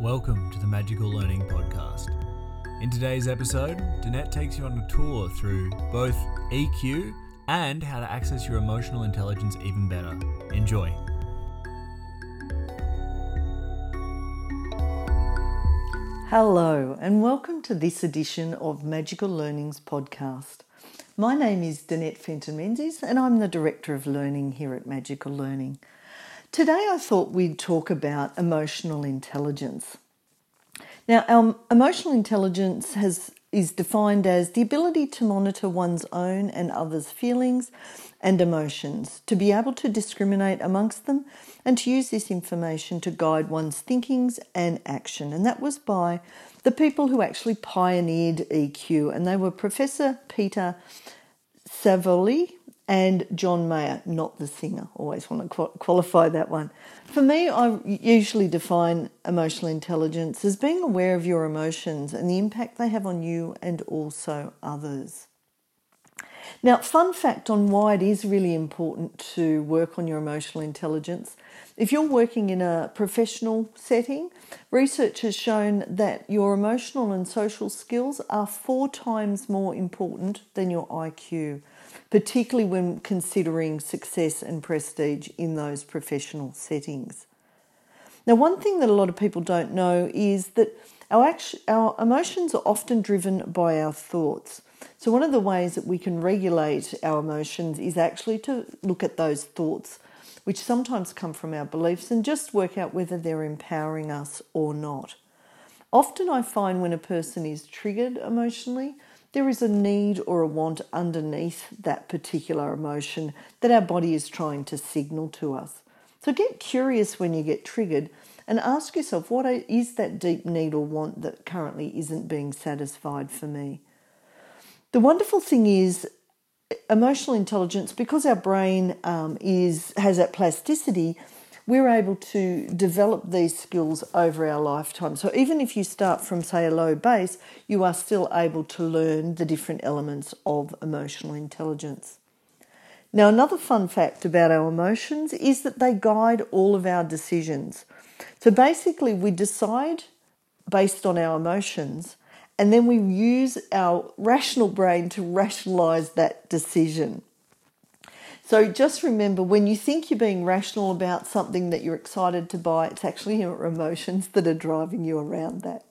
Welcome to the Magical Learning Podcast. In today's episode, Danette takes you on a tour through both EQ and how to access your emotional intelligence even better. Enjoy. Hello, and welcome to this edition of Magical Learnings podcast. My name is Danette Fenton Menzies, and I'm the Director of Learning here at Magical Learning. Today, I thought we'd talk about emotional intelligence. Now, our emotional intelligence has, is defined as the ability to monitor one's own and others' feelings and emotions, to be able to discriminate amongst them, and to use this information to guide one's thinkings and action. And that was by the people who actually pioneered EQ, and they were Professor Peter Salovey and John Mayer, not the singer. Always want to qualify that one. For me, I usually define emotional intelligence as being aware of your emotions and the impact they have on you and also others. Now, fun fact on why it is really important to work on your emotional intelligence. If you're working in a professional setting, research has shown that your emotional and social skills are four times more important than your IQ, particularly when considering success and prestige in those professional settings. Now, one thing that a lot of people don't know is that our, act- our emotions are often driven by our thoughts. So, one of the ways that we can regulate our emotions is actually to look at those thoughts, which sometimes come from our beliefs, and just work out whether they're empowering us or not. Often, I find when a person is triggered emotionally, there is a need or a want underneath that particular emotion that our body is trying to signal to us. So, get curious when you get triggered and ask yourself what is that deep need or want that currently isn't being satisfied for me? The wonderful thing is, emotional intelligence, because our brain um, is has that plasticity, we're able to develop these skills over our lifetime. So even if you start from, say, a low base, you are still able to learn the different elements of emotional intelligence. Now, another fun fact about our emotions is that they guide all of our decisions. So basically, we decide based on our emotions and then we use our rational brain to rationalize that decision. So just remember when you think you're being rational about something that you're excited to buy, it's actually your emotions that are driving you around that.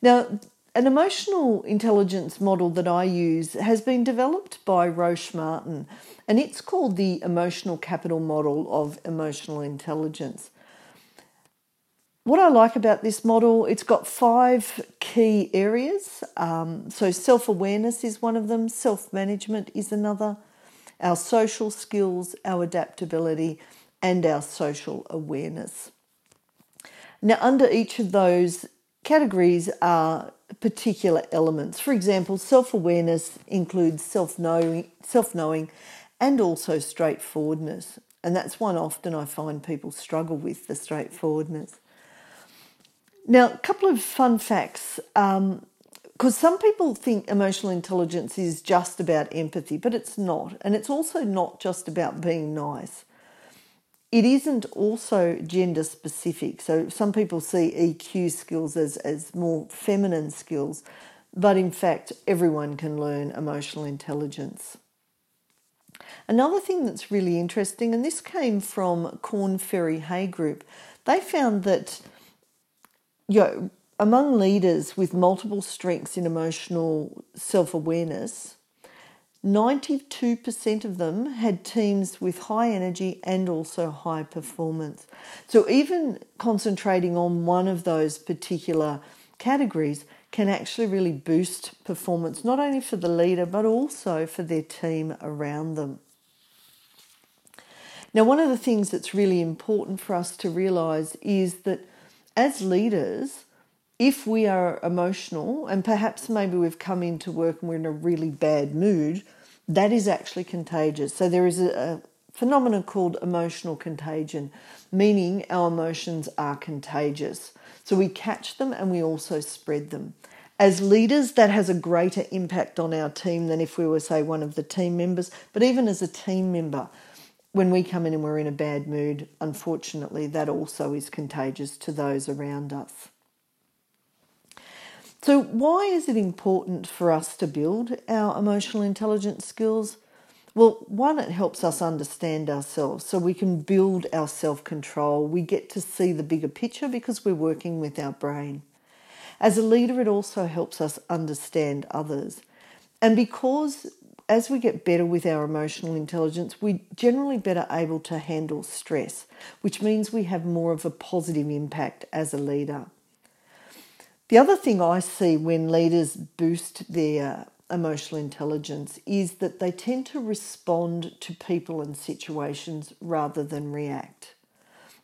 Now, an emotional intelligence model that I use has been developed by Roche Martin, and it's called the Emotional Capital Model of Emotional Intelligence. What I like about this model, it's got five key areas. Um, so, self awareness is one of them, self management is another, our social skills, our adaptability, and our social awareness. Now, under each of those categories are particular elements. For example, self awareness includes self knowing, and also straightforwardness. And that's one often I find people struggle with the straightforwardness. Now, a couple of fun facts. Because um, some people think emotional intelligence is just about empathy, but it's not. And it's also not just about being nice. It isn't also gender specific. So some people see EQ skills as, as more feminine skills, but in fact, everyone can learn emotional intelligence. Another thing that's really interesting, and this came from Korn Ferry Hay Group, they found that you know, among leaders with multiple strengths in emotional self awareness, 92% of them had teams with high energy and also high performance. So, even concentrating on one of those particular categories can actually really boost performance, not only for the leader but also for their team around them. Now, one of the things that's really important for us to realize is that as leaders, if we are emotional and perhaps maybe we've come into work and we're in a really bad mood, that is actually contagious. So there is a, a phenomenon called emotional contagion, meaning our emotions are contagious. So we catch them and we also spread them. As leaders, that has a greater impact on our team than if we were, say, one of the team members. But even as a team member, when we come in and we're in a bad mood, unfortunately, that also is contagious to those around us. So, why is it important for us to build our emotional intelligence skills? Well, one, it helps us understand ourselves so we can build our self control. We get to see the bigger picture because we're working with our brain. As a leader, it also helps us understand others. And because as we get better with our emotional intelligence, we're generally better able to handle stress, which means we have more of a positive impact as a leader. The other thing I see when leaders boost their emotional intelligence is that they tend to respond to people and situations rather than react.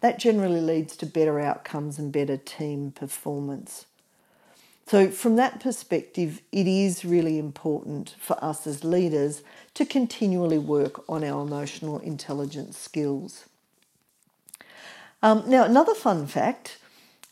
That generally leads to better outcomes and better team performance. So, from that perspective, it is really important for us as leaders to continually work on our emotional intelligence skills. Um, now, another fun fact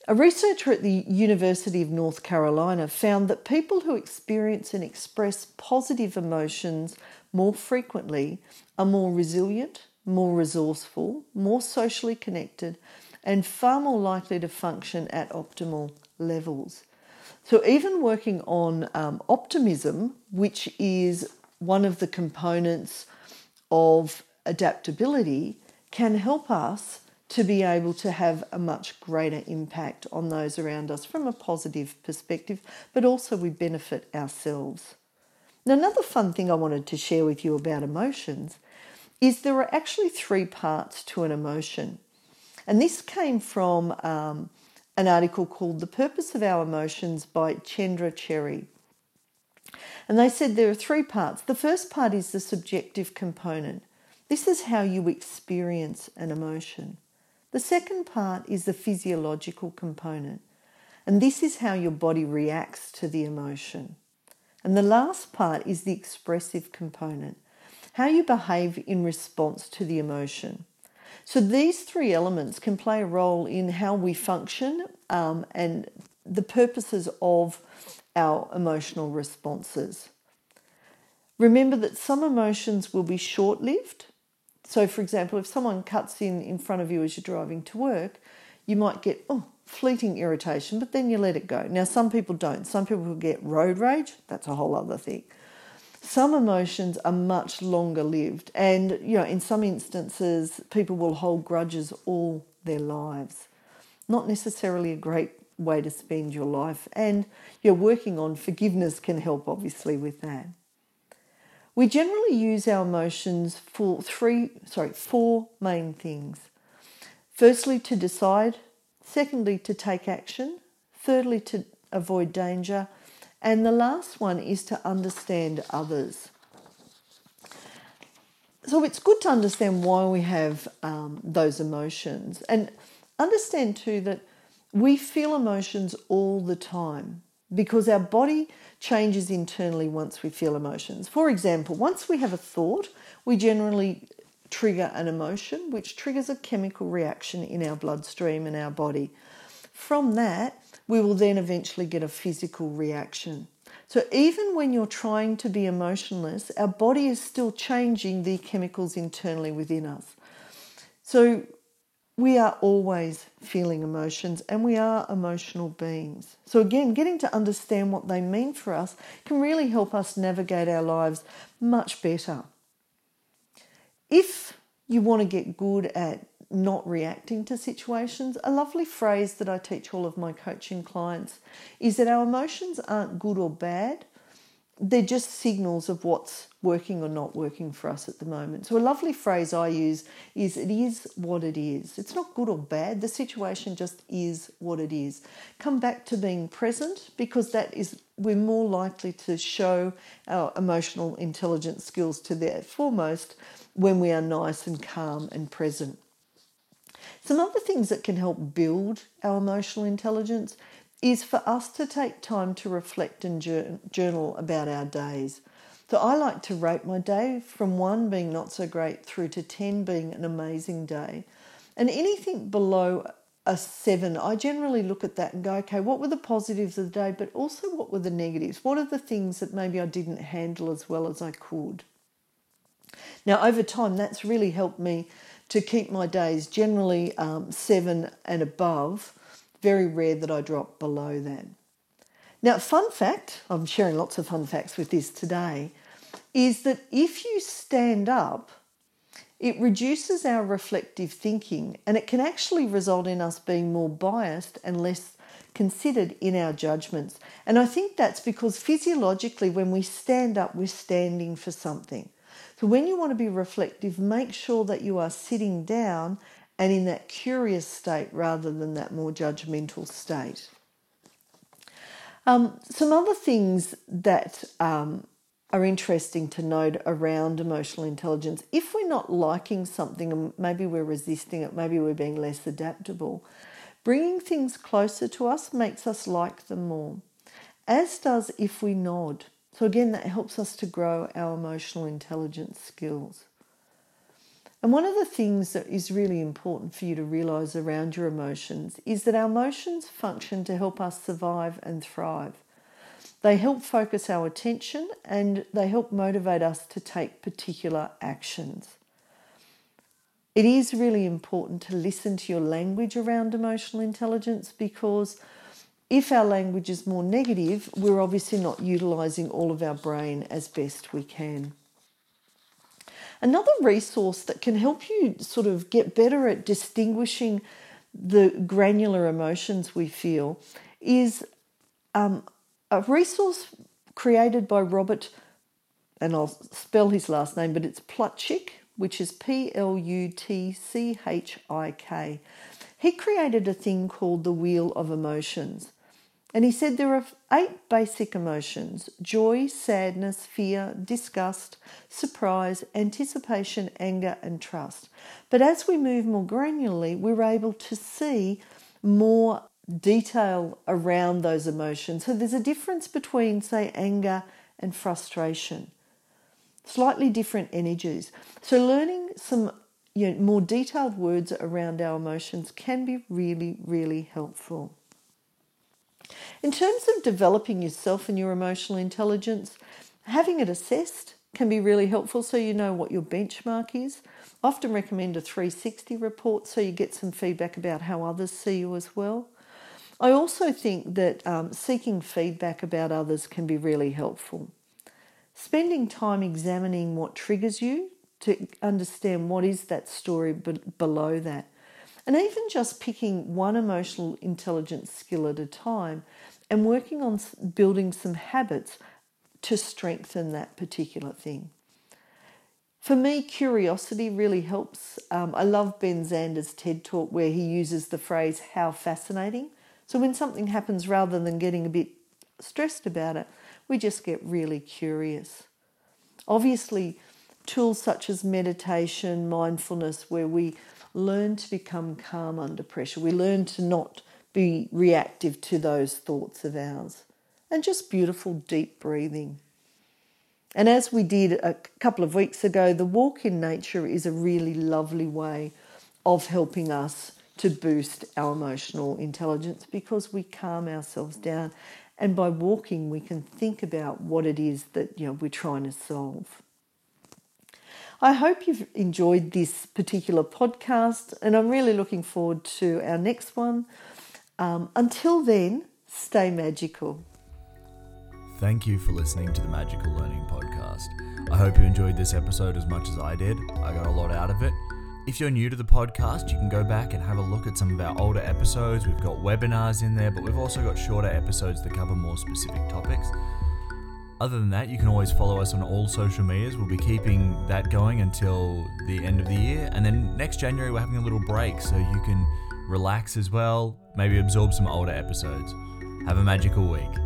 a researcher at the University of North Carolina found that people who experience and express positive emotions more frequently are more resilient, more resourceful, more socially connected, and far more likely to function at optimal levels. So, even working on um, optimism, which is one of the components of adaptability, can help us to be able to have a much greater impact on those around us from a positive perspective, but also we benefit ourselves. Now, another fun thing I wanted to share with you about emotions is there are actually three parts to an emotion. And this came from um, an article called The Purpose of Our Emotions by Kendra Cherry. And they said there are three parts. The first part is the subjective component. This is how you experience an emotion. The second part is the physiological component, and this is how your body reacts to the emotion. And the last part is the expressive component, how you behave in response to the emotion. So these three elements can play a role in how we function um, and the purposes of our emotional responses. Remember that some emotions will be short lived so, for example, if someone cuts in in front of you as you're driving to work, you might get, oh, fleeting irritation, but then you let it go. Now, some people don't. Some people get road rage. That's a whole other thing. Some emotions are much longer lived, and you know, in some instances, people will hold grudges all their lives. Not necessarily a great way to spend your life, and you're working on forgiveness can help, obviously, with that. We generally use our emotions for three, sorry, four main things. Firstly, to decide. Secondly, to take action. Thirdly, to avoid danger. And the last one is to understand others. So it's good to understand why we have um, those emotions and understand too that we feel emotions all the time because our body changes internally once we feel emotions. For example, once we have a thought, we generally trigger an emotion, which triggers a chemical reaction in our bloodstream and our body. From that, we will then eventually get a physical reaction. So, even when you're trying to be emotionless, our body is still changing the chemicals internally within us. So, we are always feeling emotions and we are emotional beings. So, again, getting to understand what they mean for us can really help us navigate our lives much better. If you want to get good at not reacting to situations, a lovely phrase that I teach all of my coaching clients is that our emotions aren't good or bad, they're just signals of what's working or not working for us at the moment. So, a lovely phrase I use is it is what it is. It's not good or bad, the situation just is what it is. Come back to being present because that is, we're more likely to show our emotional intelligence skills to their foremost when we are nice and calm and present. Some other things that can help build our emotional intelligence is for us to take time to reflect and journal about our days. So I like to rate my day from one being not so great through to 10 being an amazing day. And anything below a seven, I generally look at that and go, okay, what were the positives of the day, but also what were the negatives? What are the things that maybe I didn't handle as well as I could? Now, over time, that's really helped me to keep my days generally um, seven and above. Very rare that I drop below that. Now, fun fact I'm sharing lots of fun facts with this today is that if you stand up, it reduces our reflective thinking and it can actually result in us being more biased and less considered in our judgments. And I think that's because physiologically, when we stand up, we're standing for something. So when you want to be reflective, make sure that you are sitting down and in that curious state rather than that more judgmental state. Um, some other things that um, are interesting to note around emotional intelligence if we're not liking something maybe we're resisting it, maybe we're being less adaptable, bringing things closer to us makes us like them more, as does if we nod. So, again, that helps us to grow our emotional intelligence skills. And one of the things that is really important for you to realize around your emotions is that our emotions function to help us survive and thrive. They help focus our attention and they help motivate us to take particular actions. It is really important to listen to your language around emotional intelligence because if our language is more negative, we're obviously not utilizing all of our brain as best we can. Another resource that can help you sort of get better at distinguishing the granular emotions we feel is um, a resource created by Robert, and I'll spell his last name, but it's Plutchik, which is P L U T C H I K. He created a thing called the Wheel of Emotions. And he said there are eight basic emotions joy, sadness, fear, disgust, surprise, anticipation, anger, and trust. But as we move more granularly, we're able to see more detail around those emotions. So there's a difference between, say, anger and frustration, slightly different energies. So learning some you know, more detailed words around our emotions can be really, really helpful. In terms of developing yourself and your emotional intelligence, having it assessed can be really helpful so you know what your benchmark is. I often recommend a 360 report so you get some feedback about how others see you as well. I also think that um, seeking feedback about others can be really helpful. Spending time examining what triggers you to understand what is that story below that and even just picking one emotional intelligence skill at a time and working on building some habits to strengthen that particular thing. For me, curiosity really helps. Um, I love Ben Zander's TED talk where he uses the phrase, how fascinating. So when something happens, rather than getting a bit stressed about it, we just get really curious. Obviously, tools such as meditation, mindfulness, where we learn to become calm under pressure. We learn to not be reactive to those thoughts of ours. And just beautiful, deep breathing. And as we did a couple of weeks ago, the walk in nature is a really lovely way of helping us to boost our emotional intelligence because we calm ourselves down. And by walking, we can think about what it is that you know, we're trying to solve. I hope you've enjoyed this particular podcast, and I'm really looking forward to our next one. Um, until then, stay magical. Thank you for listening to the Magical Learning Podcast. I hope you enjoyed this episode as much as I did. I got a lot out of it. If you're new to the podcast, you can go back and have a look at some of our older episodes. We've got webinars in there, but we've also got shorter episodes that cover more specific topics. Other than that, you can always follow us on all social medias. We'll be keeping that going until the end of the year. And then next January, we're having a little break so you can relax as well, maybe absorb some older episodes. Have a magical week.